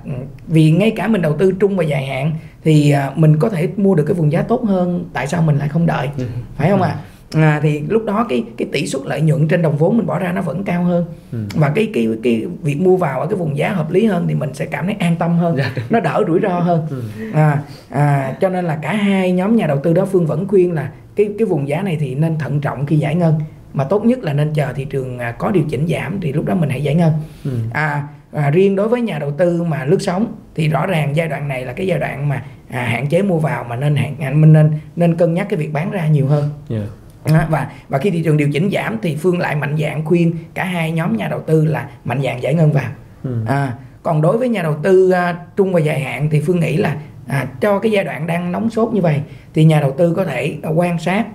vì ngay cả mình đầu tư trung và dài hạn thì à, mình có thể mua được cái vùng giá tốt hơn tại sao mình lại không đợi ừ. phải không ạ à? à, thì lúc đó cái cái tỷ suất lợi nhuận trên đồng vốn mình bỏ ra nó vẫn cao hơn ừ. và cái cái cái việc mua vào ở cái vùng giá hợp lý hơn thì mình sẽ cảm thấy an tâm hơn dạ. nó đỡ rủi ro hơn ừ. à, à, cho nên là cả hai nhóm nhà đầu tư đó phương vẫn khuyên là cái cái vùng giá này thì nên thận trọng khi giải ngân mà tốt nhất là nên chờ thị trường à, có điều chỉnh giảm thì lúc đó mình hãy giải ngân ừ. à, à riêng đối với nhà đầu tư mà lướt sóng thì rõ ràng giai đoạn này là cái giai đoạn mà à, hạn chế mua vào mà nên hạn à, mình nên nên cân nhắc cái việc bán ra nhiều hơn yeah. À, và và khi thị trường điều chỉnh giảm thì phương lại mạnh dạng khuyên cả hai nhóm nhà đầu tư là mạnh dạng giải ngân vào ừ. à, còn đối với nhà đầu tư uh, trung và dài hạn thì phương nghĩ là à, cho cái giai đoạn đang nóng sốt như vậy thì nhà đầu tư có thể uh, quan sát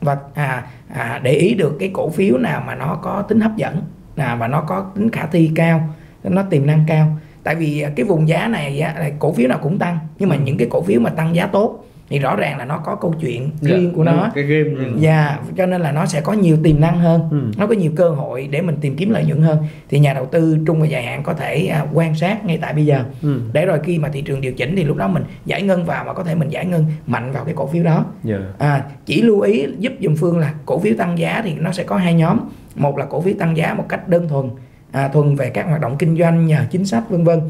và à, à, để ý được cái cổ phiếu nào mà nó có tính hấp dẫn à, và nó có tính khả thi cao nó tiềm năng cao tại vì cái vùng giá này cổ phiếu nào cũng tăng nhưng mà ừ. những cái cổ phiếu mà tăng giá tốt thì rõ ràng là nó có câu chuyện dạ, riêng của nó cái game dạ yeah, cho nên là nó sẽ có nhiều tiềm năng hơn ừ. nó có nhiều cơ hội để mình tìm kiếm lợi nhuận hơn thì nhà đầu tư trung và dài hạn có thể à, quan sát ngay tại bây giờ ừ. để rồi khi mà thị trường điều chỉnh thì lúc đó mình giải ngân vào mà có thể mình giải ngân mạnh vào cái cổ phiếu đó yeah. Dạ. à, chỉ lưu ý giúp dùm phương là cổ phiếu tăng giá thì nó sẽ có hai nhóm một là cổ phiếu tăng giá một cách đơn thuần à, thuần về các hoạt động kinh doanh nhờ chính sách vân vân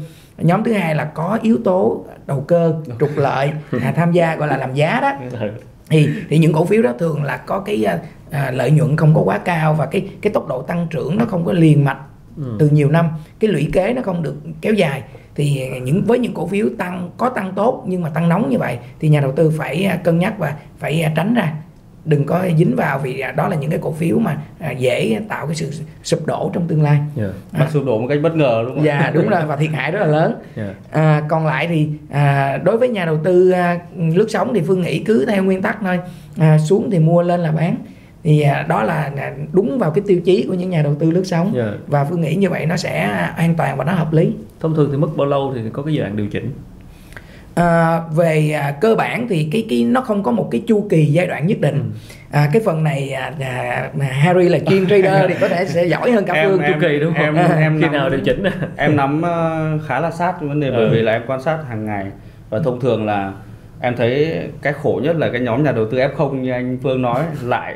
nhóm thứ hai là có yếu tố đầu cơ trục lợi à, tham gia gọi là làm giá đó. *laughs* Thì thì những cổ phiếu đó thường là có cái à, à, lợi nhuận không có quá cao và cái cái tốc độ tăng trưởng nó không có liền mạch ừ. từ nhiều năm. Cái lũy kế nó không được kéo dài. Thì những với những cổ phiếu tăng có tăng tốt nhưng mà tăng nóng như vậy thì nhà đầu tư phải à, cân nhắc và phải tránh ra đừng có dính vào vì đó là những cái cổ phiếu mà à, dễ tạo cái sự sụp đổ trong tương lai yeah. Dạ. à, sụp đổ một cách bất ngờ đúng không? Dạ đúng rồi và thiệt hại rất là lớn yeah. Dạ. à, còn lại thì à, đối với nhà đầu tư à, lướt sóng thì phương nghĩ cứ theo nguyên tắc thôi à, xuống thì mua lên là bán thì à, đó là à, đúng vào cái tiêu chí của những nhà đầu tư lướt sóng yeah. và phương nghĩ như vậy nó sẽ an toàn và nó hợp lý thông thường thì mất bao lâu thì có cái giai đoạn điều chỉnh à, về à, cơ bản thì cái cái nó không có một cái chu kỳ giai đoạn nhất định. Ừ. à, cái phần này à, à, Harry là chuyên trader thì có thể sẽ giỏi hơn cả Phương. chu kỳ đúng không? em, *laughs* em khi nắm, nào điều chỉnh? *laughs* em nắm uh, khá là sát vấn đề ừ. bởi vì là em quan sát hàng ngày. Và thông thường là em thấy cái khổ nhất là cái nhóm nhà đầu tư F0 như anh Phương nói lại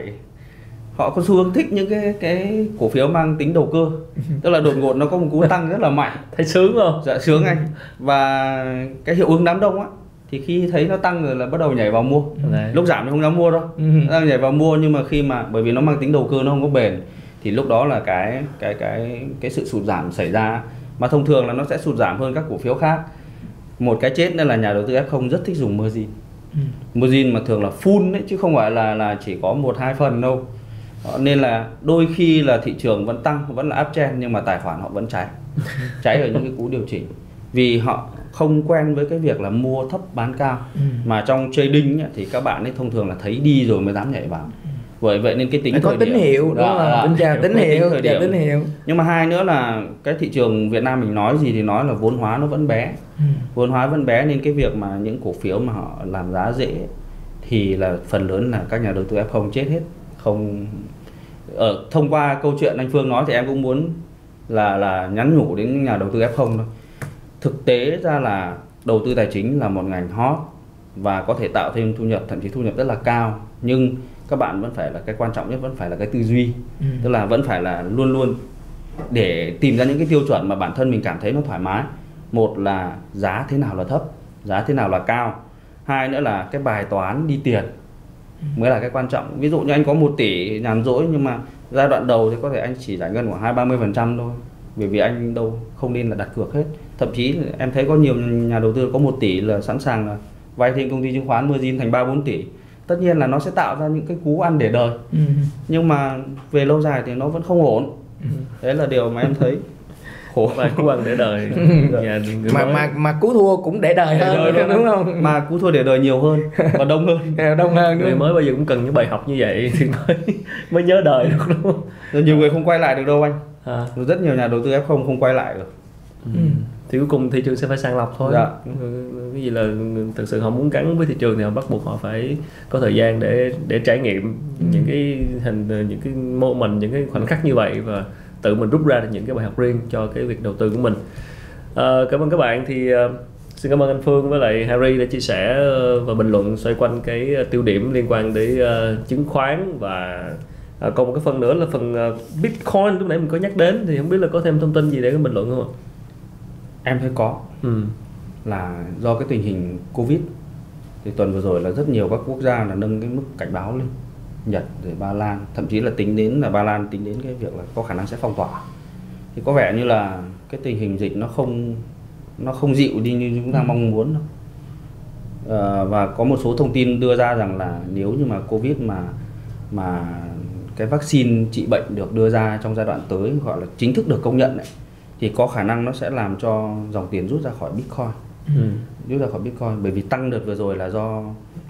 họ có xu hướng thích những cái cái cổ phiếu mang tính đầu cơ. *laughs* Tức là đột ngột nó có một cú tăng rất là mạnh. *laughs* Thấy sướng không dạ sướng anh. *laughs* Và cái hiệu ứng đám đông á thì khi thấy nó tăng rồi là bắt đầu nhảy vào mua. Đấy. lúc giảm thì không dám mua đâu. Ừ. đang nhảy vào mua nhưng mà khi mà bởi vì nó mang tính đầu cơ nó không có bền thì lúc đó là cái cái cái cái sự sụt giảm xảy ra. Mà thông thường là nó sẽ sụt giảm hơn các cổ phiếu khác. Một cái chết nữa là nhà đầu tư F0 rất thích dùng margin. Ừ. margin mà thường là full đấy chứ không phải là là chỉ có một hai phần đâu nên là đôi khi là thị trường vẫn tăng vẫn là uptrend nhưng mà tài khoản họ vẫn cháy *laughs* cháy ở những cái cú điều chỉnh vì họ không quen với cái việc là mua thấp bán cao ừ. mà trong trading ấy, thì các bạn ấy thông thường là thấy đi rồi mới dám nhảy vào ừ. bởi vậy nên cái tính có tín hiệu đúng không tính chào tín hiệu thời điểm. tín hiệu nhưng mà hai nữa là cái thị trường Việt Nam mình nói gì thì nói là vốn hóa nó vẫn bé ừ. vốn hóa vẫn bé nên cái việc mà những cổ phiếu mà họ làm giá dễ thì là phần lớn là các nhà đầu tư F0 chết hết không ở thông qua câu chuyện anh Phương nói thì em cũng muốn là là nhắn nhủ đến nhà đầu tư F0 thôi. Thực tế ra là đầu tư tài chính là một ngành hot và có thể tạo thêm thu nhập thậm chí thu nhập rất là cao. Nhưng các bạn vẫn phải là cái quan trọng nhất vẫn phải là cái tư duy. Ừ. tức là vẫn phải là luôn luôn để tìm ra những cái tiêu chuẩn mà bản thân mình cảm thấy nó thoải mái. Một là giá thế nào là thấp giá thế nào là cao. Hai nữa là cái bài toán đi tiền. Mới là cái quan trọng. Ví dụ như anh có một tỷ nhàn rỗi nhưng mà giai đoạn đầu thì có thể anh chỉ giải ngân khoảng hai ba mươi phần trăm thôi bởi vì anh đâu không nên là đặt cược hết. Thậm chí em thấy có nhiều nhà đầu tư có một tỷ là sẵn sàng là vay thêm công ty chứng khoán margin thành ba bốn tỷ. Tất nhiên là nó sẽ tạo ra những cái cú ăn để đời. Ừ. nhưng mà về lâu dài thì nó vẫn không ổn. Ừ. đấy là điều mà em thấy khổ và cú ăn để đời. *laughs* Dạ, mà mà mà cú thua cũng để đời hơn đời đúng, đúng không? Mà cú thua để đời nhiều hơn và đông hơn. *laughs* Đông hơn người mới bây giờ cũng cần những bài học như vậy thì mới *laughs* mới nhớ đời được đúng không? Nhiều người không quay lại được đâu anh. À. rất nhiều nhà đầu tư f không không quay lại được ừ. thì cuối cùng thị trường sẽ phải sàng lọc thôi. Dạ. cái gì là thực sự họ muốn gắn với thị trường thì họ bắt buộc họ phải có thời gian để để trải nghiệm ừ. những cái hình những cái mô mình những cái khoảnh khắc như vậy và tự mình rút ra được những cái bài học riêng cho cái việc đầu tư của mình à, cảm ơn các bạn thì uh, xin cảm ơn anh Phương với lại Harry đã chia sẻ và bình luận xoay quanh cái tiêu điểm liên quan đến uh, chứng khoán và à, còn một cái phần nữa là phần uh, Bitcoin lúc nãy mình có nhắc đến thì không biết là có thêm thông tin gì để bình luận không ạ? Em thấy có. Ừ. Là do cái tình hình Covid thì tuần vừa rồi là rất nhiều các quốc gia là nâng cái mức cảnh báo lên. Nhật rồi Ba Lan, thậm chí là tính đến là Ba Lan tính đến cái việc là có khả năng sẽ phong tỏa. Thì có vẻ như là cái tình hình dịch nó không nó không dịu đi như chúng ta ừ. mong muốn đâu. À, và có một số thông tin đưa ra rằng là nếu như mà Covid mà mà cái vaccine trị bệnh được đưa ra trong giai đoạn tới gọi là chính thức được công nhận ấy, thì có khả năng nó sẽ làm cho dòng tiền rút ra khỏi Bitcoin ừ. rút ra khỏi Bitcoin bởi vì tăng đợt vừa rồi là do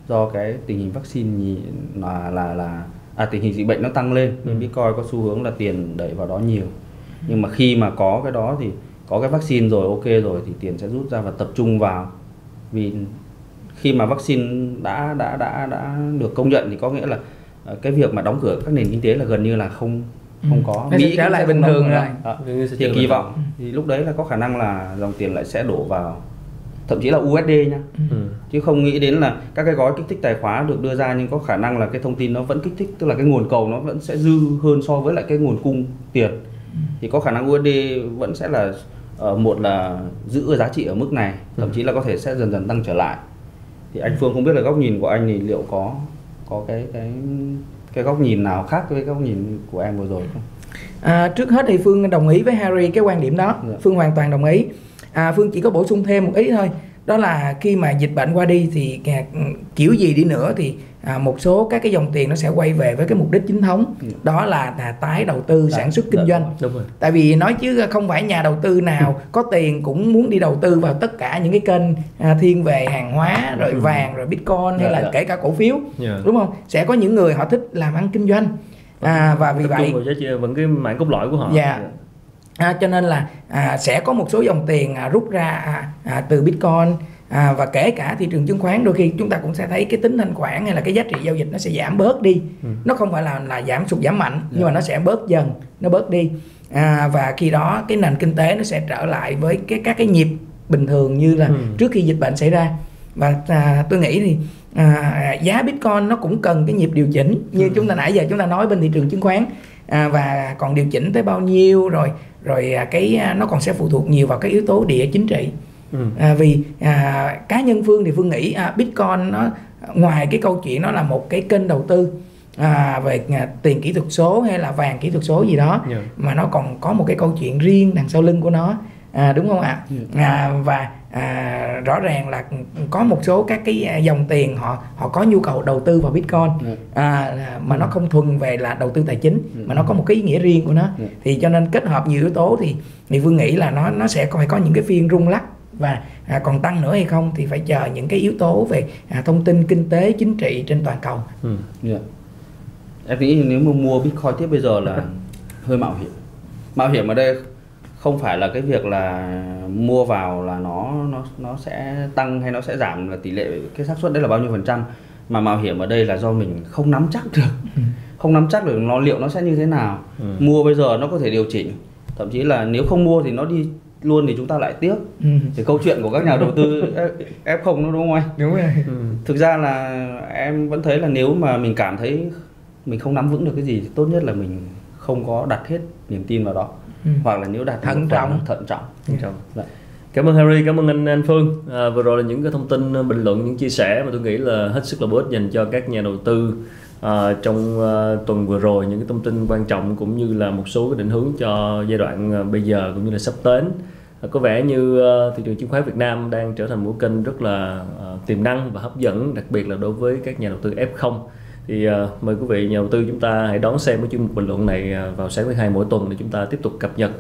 do cái tình hình vaccine là là là à tình hình dịch bệnh nó tăng lên nên ừ. Bitcoin có xu hướng là tiền đẩy vào đó nhiều. Nhưng mà khi mà có cái đó thì có cái vaccine rồi ok rồi thì tiền sẽ rút ra và tập trung vào. Vì khi mà vaccine đã đã đã đã được công nhận thì có nghĩa là Ờ, cái việc mà đóng cửa các nền kinh tế là gần như là không không ừ. có Mỹ trở lại bình thường rồi. À, thì kỳ vọng. Thì lúc đấy là có khả năng là dòng tiền lại sẽ đổ vào thậm chí là USD nha ừ. chứ không nghĩ đến là các cái gói kích thích tài khóa được đưa ra nhưng có khả năng là cái thông tin nó vẫn kích thích tức là cái nguồn cầu nó vẫn sẽ dư hơn so với lại cái nguồn cung tiền ừ. thì có khả năng USD vẫn sẽ là uh, một là giữ giá trị ở mức này thậm chí là có thể sẽ dần dần tăng trở lại thì anh Phương không biết là góc nhìn của anh thì liệu có có cái cái cái góc nhìn nào khác với góc nhìn của em vừa rồi không? À, trước hết thì Phương đồng ý với Harry cái quan điểm đó, dạ. Phương hoàn toàn đồng ý. À, Phương chỉ có bổ sung thêm một ý thôi, đó là khi mà dịch bệnh qua đi thì kiểu gì đi nữa thì à, một số các cái dòng tiền nó sẽ quay về với cái mục đích chính thống ừ. đó là, là tái đầu tư Đã, sản xuất kinh doanh đúng rồi. tại vì nói chứ không phải nhà đầu tư nào có tiền cũng muốn đi đầu tư vào tất cả những cái kênh à, thiên về hàng hóa rồi ừ. vàng rồi bitcoin hay là dạ. kể cả cổ phiếu. Dạ. đúng không sẽ có những người họ thích làm ăn kinh doanh à, và vì vậy vẫn cái mạng cốt lõi của họ dạ À, cho nên là à, sẽ có một số dòng tiền à, rút ra à, à, từ Bitcoin à, và kể cả thị trường chứng khoán đôi khi chúng ta cũng sẽ thấy cái tính thanh khoản hay là cái giá trị giao dịch nó sẽ giảm bớt đi ừ. nó không phải là là giảm sụt giảm mạnh yeah. nhưng mà nó sẽ bớt dần nó bớt đi à, và khi đó cái nền kinh tế nó sẽ trở lại với cái các cái nhịp bình thường như là ừ. trước khi dịch bệnh xảy ra và à, tôi nghĩ thì à, giá bitcoin nó cũng cần cái nhịp điều chỉnh như ừ. chúng ta nãy giờ chúng ta nói bên thị trường chứng khoán à, và còn điều chỉnh tới bao nhiêu rồi rồi à, cái à, nó còn sẽ phụ thuộc nhiều vào các yếu tố địa chính trị ừ. à, vì à, cá nhân phương thì phương nghĩ à, bitcoin nó ngoài cái câu chuyện nó là một cái kênh đầu tư à, về à, tiền kỹ thuật số hay là vàng kỹ thuật số gì đó yeah. Dạ. mà nó còn có một cái câu chuyện riêng đằng sau lưng của nó à, đúng không ạ yeah. Dạ. à, và à, rõ ràng là có một số các cái à, dòng tiền họ họ có nhu cầu đầu tư vào bitcoin yeah. Dạ. à, mà nó không thuần về là đầu tư tài chính yeah. mà nó có một cái ý nghĩa riêng của nó yeah. thì cho nên kết hợp nhiều yếu tố thì thì phương nghĩ là nó nó sẽ phải có những cái phiên rung lắc và à, còn tăng nữa hay không thì phải chờ những cái yếu tố về à, thông tin kinh tế chính trị trên toàn cầu. Ừ. Yeah. Em nghĩ nếu mà mua Bitcoin tiếp bây giờ là *laughs* hơi mạo hiểm. Mạo hiểm ở đây không phải là cái việc là mua vào là nó nó nó sẽ tăng hay nó sẽ giảm là tỷ lệ cái xác suất đấy là bao nhiêu phần trăm mà mạo hiểm ở đây là do mình không nắm chắc được ừ. không nắm chắc được nó liệu nó sẽ như thế nào ừ. mua bây giờ nó có thể điều chỉnh thậm chí là nếu không mua thì nó đi luôn thì chúng ta lại tiếc ừ. thì câu chuyện của các nhà đầu tư *laughs* f không đúng không anh đúng rồi ừ. thực ra là em vẫn thấy là nếu mà mình cảm thấy mình không nắm vững được cái gì thì tốt nhất là mình không có đặt hết niềm tin vào đó ừ. hoặc là nếu đặt thận trọng. thận trọng. Thận trọng. Cảm ơn Harry, cảm ơn anh Anh Phương. À, vừa rồi là những cái thông tin bình luận, những chia sẻ mà tôi nghĩ là hết sức là bổ ích dành cho các nhà đầu tư à, trong à, tuần vừa rồi. Những cái thông tin quan trọng cũng như là một số cái định hướng cho giai đoạn à, bây giờ cũng như là sắp đến. À, có vẻ như à, thị trường chứng khoán Việt Nam đang trở thành một kênh rất là à, tiềm năng và hấp dẫn đặc biệt là đối với các nhà đầu tư F0 thì uh, mời quý vị nhà đầu tư chúng ta hãy đón xem cái chuyên mục bình luận này uh, vào sáng thứ hai mỗi tuần để chúng ta tiếp tục cập nhật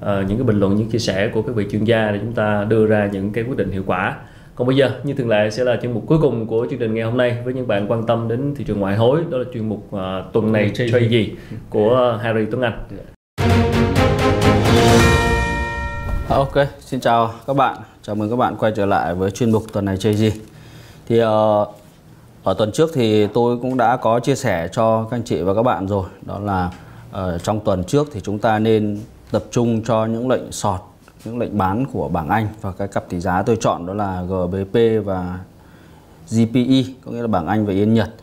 uh, những cái bình luận những chia sẻ của các vị chuyên gia để chúng ta đưa ra những cái quyết định hiệu quả còn bây giờ như thường lệ sẽ là chuyên mục cuối cùng của chương trình ngày hôm nay với những bạn quan tâm đến thị trường ngoại hối đó là chuyên mục uh, tuần này chơi gì của Harry Tuấn Anh. Ok, xin chào các bạn. Chào mừng các bạn quay trở lại với chuyên mục tuần này chơi gì. Thì uh, ở tuần trước thì tôi cũng đã có chia sẻ cho các anh chị và các bạn rồi. Đó là uh, trong tuần trước thì chúng ta nên tập trung cho những lệnh sọt những lệnh bán của bảng Anh và cái cặp tỷ giá tôi chọn đó là GBP và GPE có nghĩa là bảng Anh và Yên Nhật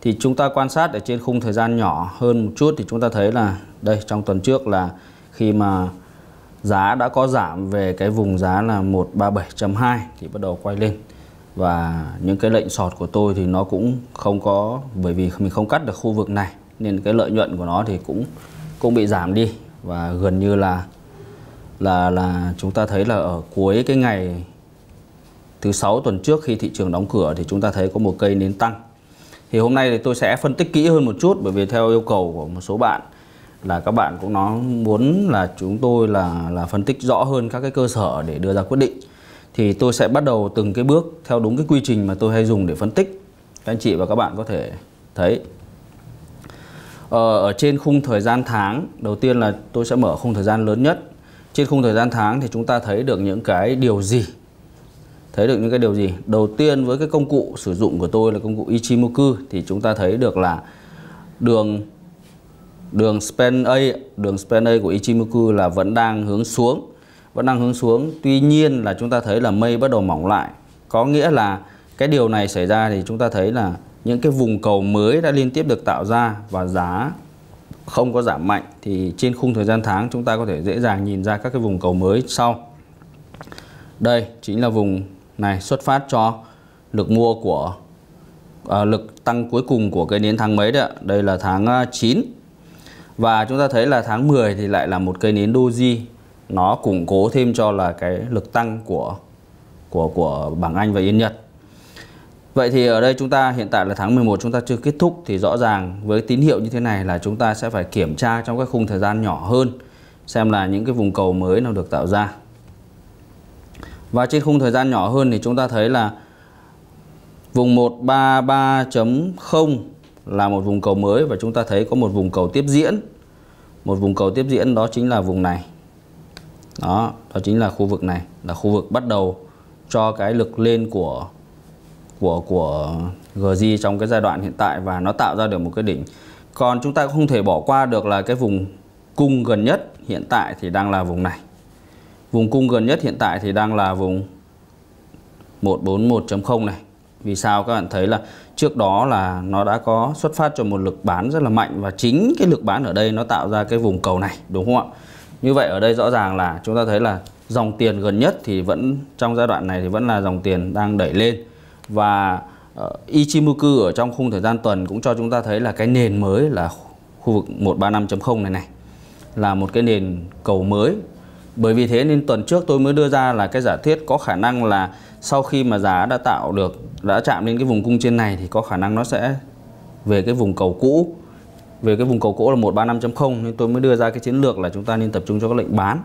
thì chúng ta quan sát ở trên khung thời gian nhỏ hơn một chút thì chúng ta thấy là đây trong tuần trước là khi mà giá đã có giảm về cái vùng giá là 137.2 thì bắt đầu quay lên và những cái lệnh sọt của tôi thì nó cũng không có, bởi vì mình không cắt được khu vực này, nên cái lợi nhuận của nó thì cũng cũng bị giảm đi và gần như là là là chúng ta thấy là ở cuối cái ngày thứ sáu tuần trước khi thị trường đóng cửa thì chúng ta thấy có một cây nến tăng. Thì hôm nay thì tôi sẽ phân tích kỹ hơn một chút, bởi vì theo yêu cầu của một số bạn là các bạn cũng nó muốn là chúng tôi là là phân tích rõ hơn các cái cơ sở để đưa ra quyết định. Thì tôi sẽ bắt đầu từng cái bước theo đúng cái quy trình mà tôi hay dùng để phân tích. Các anh chị và các bạn có thể thấy. Ờ, ở trên khung thời gian tháng đầu tiên là tôi sẽ mở khung thời gian lớn nhất. Trên khung thời gian tháng thì chúng ta thấy được những cái điều gì? Thấy được những cái điều gì? Đầu tiên với cái công cụ sử dụng của tôi là công cụ Ichimoku thì chúng ta thấy được là đường đường span A đường span A của Ichimoku là vẫn đang hướng xuống vẫn đang hướng xuống tuy nhiên là chúng ta thấy là mây bắt đầu mỏng lại có nghĩa là cái điều này xảy ra thì chúng ta thấy là những cái vùng cầu mới đã liên tiếp được tạo ra và giá không có giảm mạnh thì trên khung thời gian tháng chúng ta có thể dễ dàng nhìn ra các cái vùng cầu mới sau. Đây chính là vùng này xuất phát cho lực mua của à, lực tăng cuối cùng của cây nến tháng mấy đấy ạ. Đây là tháng à, 9. Và chúng ta thấy là tháng 10 thì lại là một cây nến doji nó củng cố thêm cho là cái lực tăng của của của bảng Anh và Yên Nhật. Vậy thì ở đây chúng ta hiện tại là tháng 11 chúng ta chưa kết thúc thì rõ ràng với tín hiệu như thế này là chúng ta sẽ phải kiểm tra trong các khung thời gian nhỏ hơn, xem là những cái vùng cầu mới nào được tạo ra. Và trên khung thời gian nhỏ hơn thì chúng ta thấy là vùng 133.0 là một vùng cầu mới và chúng ta thấy có một vùng cầu tiếp diễn. Một vùng cầu tiếp diễn đó chính là vùng này. Đó, đó chính là khu vực này, là khu vực bắt đầu cho cái lực lên của của của GZ trong cái giai đoạn hiện tại và nó tạo ra được một cái đỉnh. Còn chúng ta không thể bỏ qua được là cái vùng cung gần nhất hiện tại thì đang là vùng này. Vùng cung gần nhất hiện tại thì đang là vùng 141.0 này. Vì sao các bạn thấy là trước đó là nó đã có xuất phát cho một lực bán rất là mạnh và chính cái lực bán ở đây nó tạo ra cái vùng cầu này đúng không ạ? Như vậy ở đây rõ ràng là chúng ta thấy là dòng tiền gần nhất thì vẫn trong giai đoạn này thì vẫn là dòng tiền đang đẩy lên. Và uh, Ichimoku ở trong khung thời gian tuần cũng cho chúng ta thấy là cái nền mới là khu vực 135.0 này này là một cái nền cầu mới. Bởi vì thế nên tuần trước tôi mới đưa ra là cái giả thiết có khả năng là sau khi mà giá đã tạo được đã chạm đến cái vùng cung trên này thì có khả năng nó sẽ về cái vùng cầu cũ về cái vùng cầu cũ là 135.0 nên tôi mới đưa ra cái chiến lược là chúng ta nên tập trung cho các lệnh bán.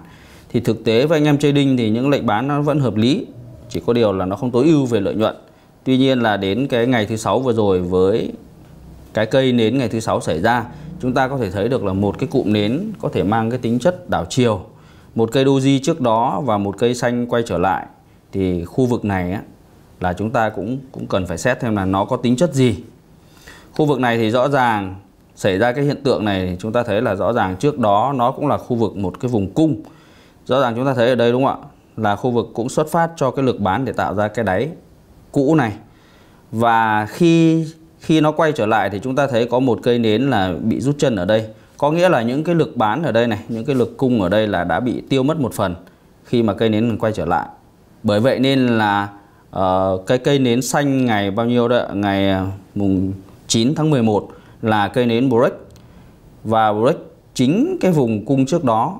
Thì thực tế với anh em trading thì những lệnh bán nó vẫn hợp lý chỉ có điều là nó không tối ưu về lợi nhuận. Tuy nhiên là đến cái ngày thứ sáu vừa rồi với cái cây nến ngày thứ sáu xảy ra chúng ta có thể thấy được là một cái cụm nến có thể mang cái tính chất đảo chiều. Một cây doji trước đó và một cây xanh quay trở lại thì khu vực này á, là chúng ta cũng cũng cần phải xét thêm là nó có tính chất gì. Khu vực này thì rõ ràng xảy ra cái hiện tượng này chúng ta thấy là rõ ràng trước đó nó cũng là khu vực một cái vùng cung. Rõ ràng chúng ta thấy ở đây đúng không ạ? Là khu vực cũng xuất phát cho cái lực bán để tạo ra cái đáy cũ này. Và khi khi nó quay trở lại thì chúng ta thấy có một cây nến là bị rút chân ở đây. Có nghĩa là những cái lực bán ở đây này những cái lực cung ở đây là đã bị tiêu mất một phần khi mà cây nến quay trở lại. Bởi vậy nên là uh, cái cây nến xanh ngày bao nhiêu đó ngày ờ, mùng 9 tháng 11 là cây nến break và break chính cái vùng cung trước đó.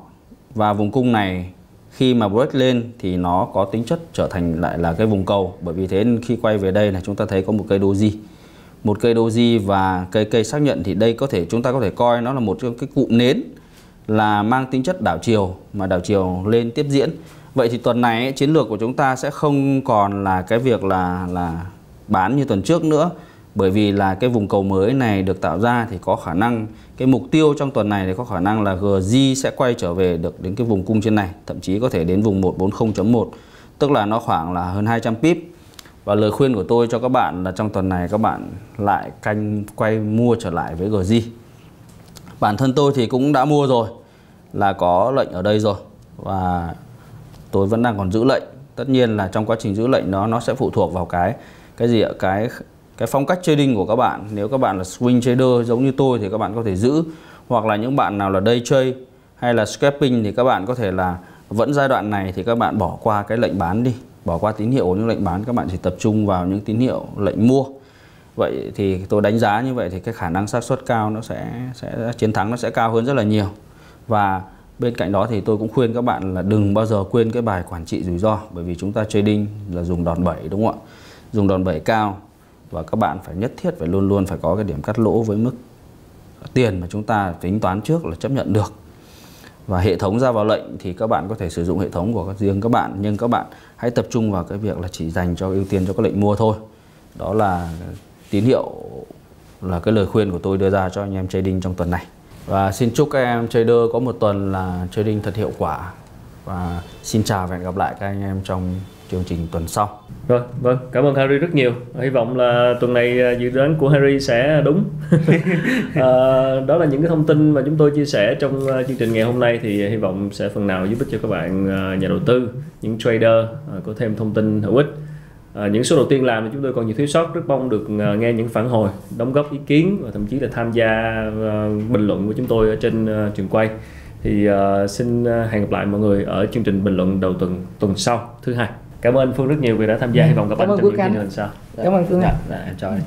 Và vùng cung này, khi mà break lên thì nó có tính chất trở thành lại là cái vùng cầu. Bởi vì thế khi quay về đây là chúng ta thấy có một cây doji. Một cây doji và cây cây xác nhận thì đây có thể chúng ta có thể coi nó là một cái cụm nến là mang tính chất đảo chiều, mà đảo chiều lên tiếp diễn. Vậy thì tuần này chiến lược của chúng ta sẽ không còn là cái việc là là bán như tuần trước nữa bởi vì là cái vùng cầu mới này được tạo ra thì có khả năng, cái mục tiêu trong tuần này thì có khả năng là GZ sẽ quay trở về được đến cái vùng cung trên này, thậm chí có thể đến vùng 140.1 tức là nó khoảng là hơn 200 pip. Và lời khuyên của tôi cho các bạn là trong tuần này các bạn lại canh, quay mua trở lại với GZ bản thân tôi thì cũng đã mua rồi, là có lệnh ở đây rồi. Và tôi vẫn đang còn giữ lệnh. Tất nhiên là trong quá trình giữ lệnh nó nó sẽ phụ thuộc vào cái cái gì ạ? Cái cái phong cách trading của các bạn, nếu các bạn là swing trader giống như tôi thì các bạn có thể giữ. Hoặc là những bạn nào là day trade hay là scalping thì các bạn có thể là vẫn giai đoạn này thì các bạn bỏ qua cái lệnh bán đi. Bỏ qua tín hiệu của những lệnh bán, các bạn chỉ tập trung vào những tín hiệu lệnh mua. Vậy thì tôi đánh giá như vậy thì cái khả năng xác suất cao nó sẽ sẽ, chiến thắng nó sẽ cao hơn rất là nhiều. Và bên cạnh đó thì tôi cũng khuyên các bạn là đừng bao giờ quên cái bài quản trị rủi ro, bởi vì chúng ta trading là dùng đòn bẩy, đúng không ạ? Dùng đòn bẩy cao và các bạn phải nhất thiết phải luôn luôn phải có cái điểm cắt lỗ với mức tiền mà chúng ta tính toán trước là chấp nhận được. Và hệ thống ra vào lệnh thì các bạn có thể sử dụng hệ thống của riêng các bạn, nhưng các bạn hãy tập trung vào cái việc là chỉ dành cho ưu tiên cho các lệnh mua thôi. Đó là tín hiệu, là cái lời khuyên của tôi đưa ra cho anh em trading trong tuần này. Và xin chúc các em trader có một tuần là trading thật hiệu quả. Và xin chào và hẹn gặp lại các anh em trong chương trình tuần sau. Rồi, vâng, cảm ơn Harry rất nhiều. Hy vọng là tuần này à, dự đoán của Harry sẽ đúng. *laughs* à, đó là những cái thông tin mà chúng tôi chia sẻ trong à, chương trình ngày hôm nay thì hy vọng sẽ phần nào giúp ích cho các bạn à, nhà đầu tư, những trader có thêm thông tin hữu ích. À, những số đầu tiên làm thì chúng tôi còn nhiều thiếu sót rất mong được nghe những phản hồi đóng góp ý kiến và thậm chí là tham gia uh, bình luận của chúng tôi ở trên uh, trường quay thì uh, xin hẹn gặp lại mọi người ở chương trình bình luận đầu tuần tuần sau thứ hai cảm ơn phương rất nhiều vì đã tham gia hy vọng gặp cảm anh trong những chương trình sau. Cảm ơn phương. Dạ, dạ, anh